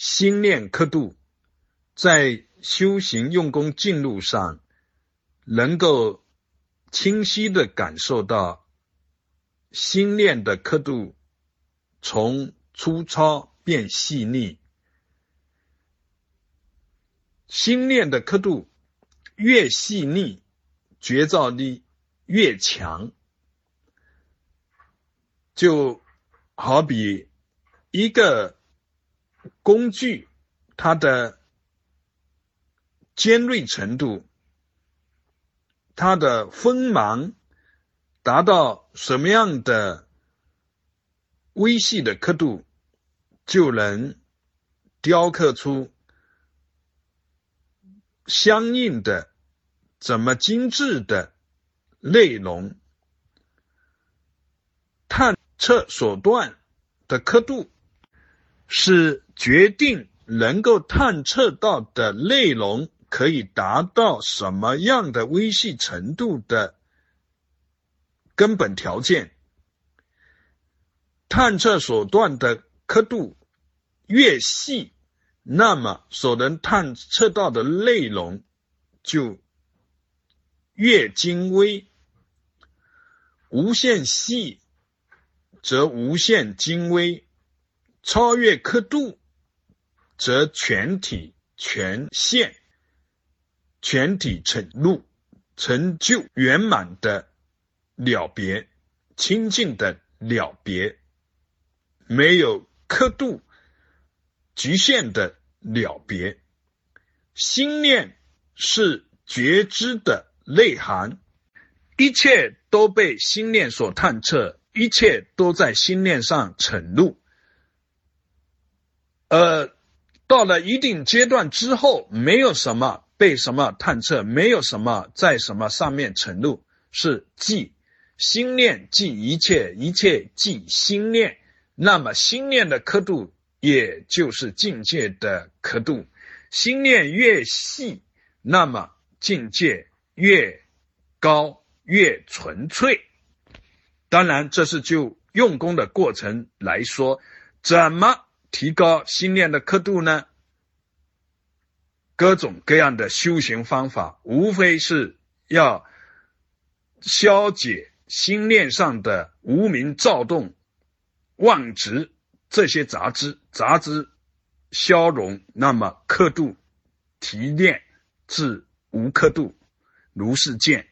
心念刻度，在修行用功进路上，能够清晰的感受到心念的刻度从粗糙变细腻，心念的刻度越细腻，觉照力越强。就好比一个工具，它的尖锐程度，它的锋芒达到什么样的微细的刻度，就能雕刻出相应的怎么精致的内容。探测所段的刻度，是决定能够探测到的内容可以达到什么样的微细程度的根本条件。探测所断的刻度越细，那么所能探测到的内容就越精微，无限细。则无限精微，超越刻度，则全体全现，全体成入，成就圆满的了别，清净的了别，没有刻度局限的了别。心念是觉知的内涵，一切都被心念所探测。一切都在心念上沉入，呃，到了一定阶段之后，没有什么被什么探测，没有什么在什么上面沉入，是即心念即一切，一切即心念。那么心念的刻度，也就是境界的刻度。心念越细，那么境界越高，越纯粹。当然，这是就用功的过程来说，怎么提高心念的刻度呢？各种各样的修行方法，无非是要消解心念上的无名躁动、妄执这些杂质，杂质消融，那么刻度提炼至无刻度，如是见。